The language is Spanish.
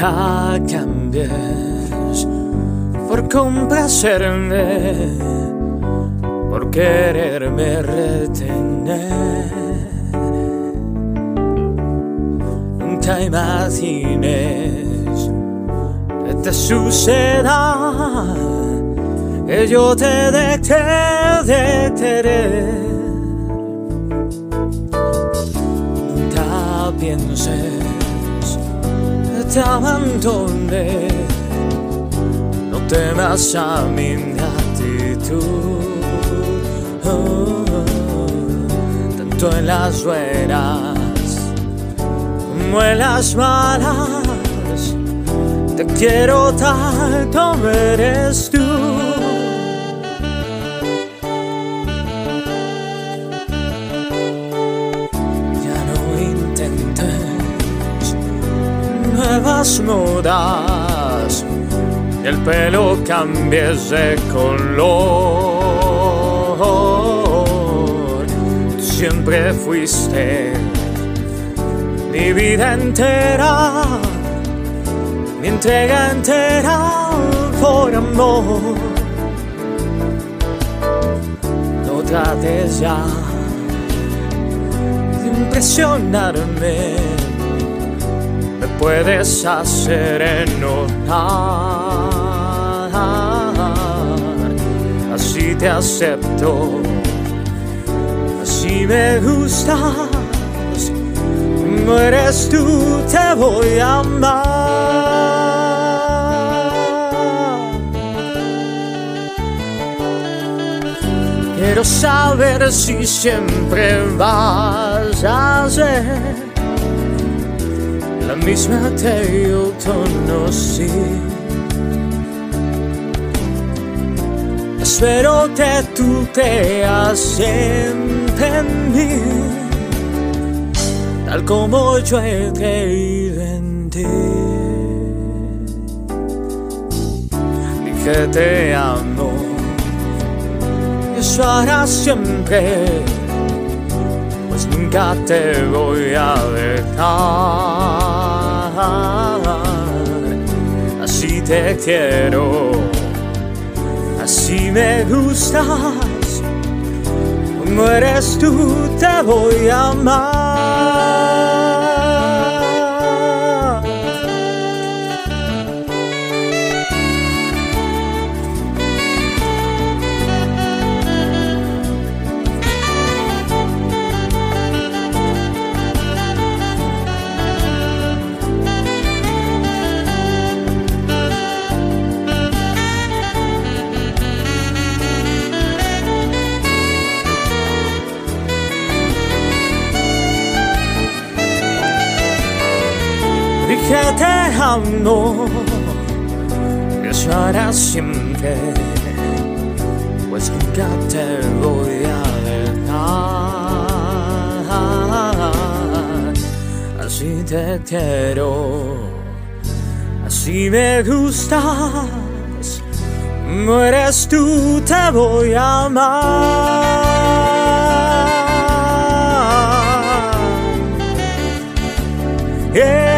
Cambies por complacerme, por quererme retener. Nunca imagines que te suceda que yo te deje de querer. Pienses te abandone, no temas a mi actitud. Oh, tanto en las buenas como en las malas, te quiero como eres tú. Modas, y el pelo cambies de color. Siempre fuiste mi vida entera, mi entrega entera por amor. No trates ya de impresionarme, me puedes hacer enojar. Así te acepto, así me gustas, como eres tú te voy a amar. Quiero saber si siempre vas a ser la misma que yo conocí. Espero que tú creas siempre en mí, tal como yo he creído en ti. Y que te amo eso hará siempre, pues nunca te voy a dejar. Así te quiero, así me gustas, como eres tú te voy a amar. Dije te amo, eso siempre, pues nunca te voy a dejar. Así te quiero, así me gustas, como eres tú te voy a amar. Yeah.